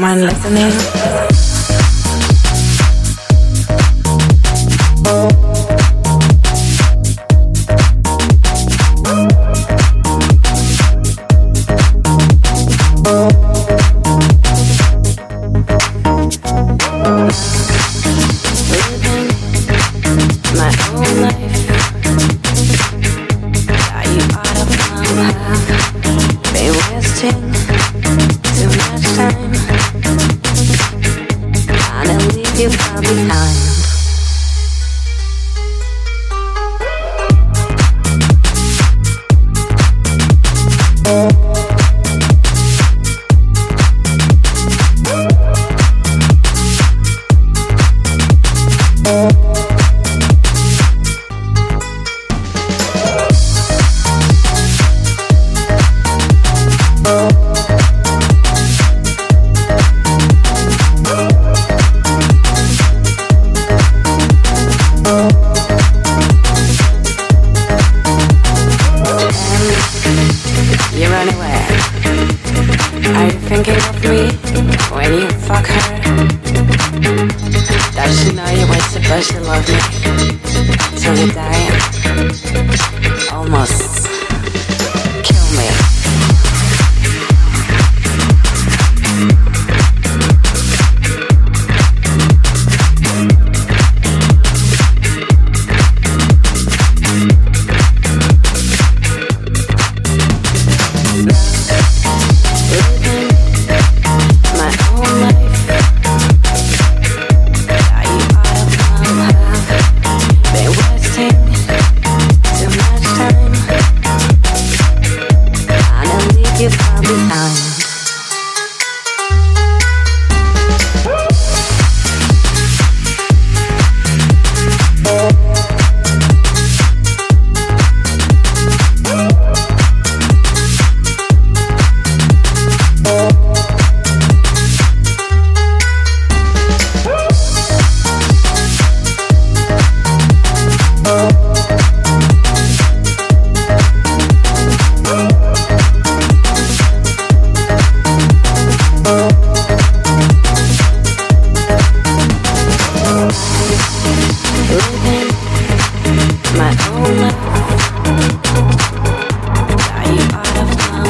my listening. is. Thank fuck her. Know you wasted, but she love me till the die.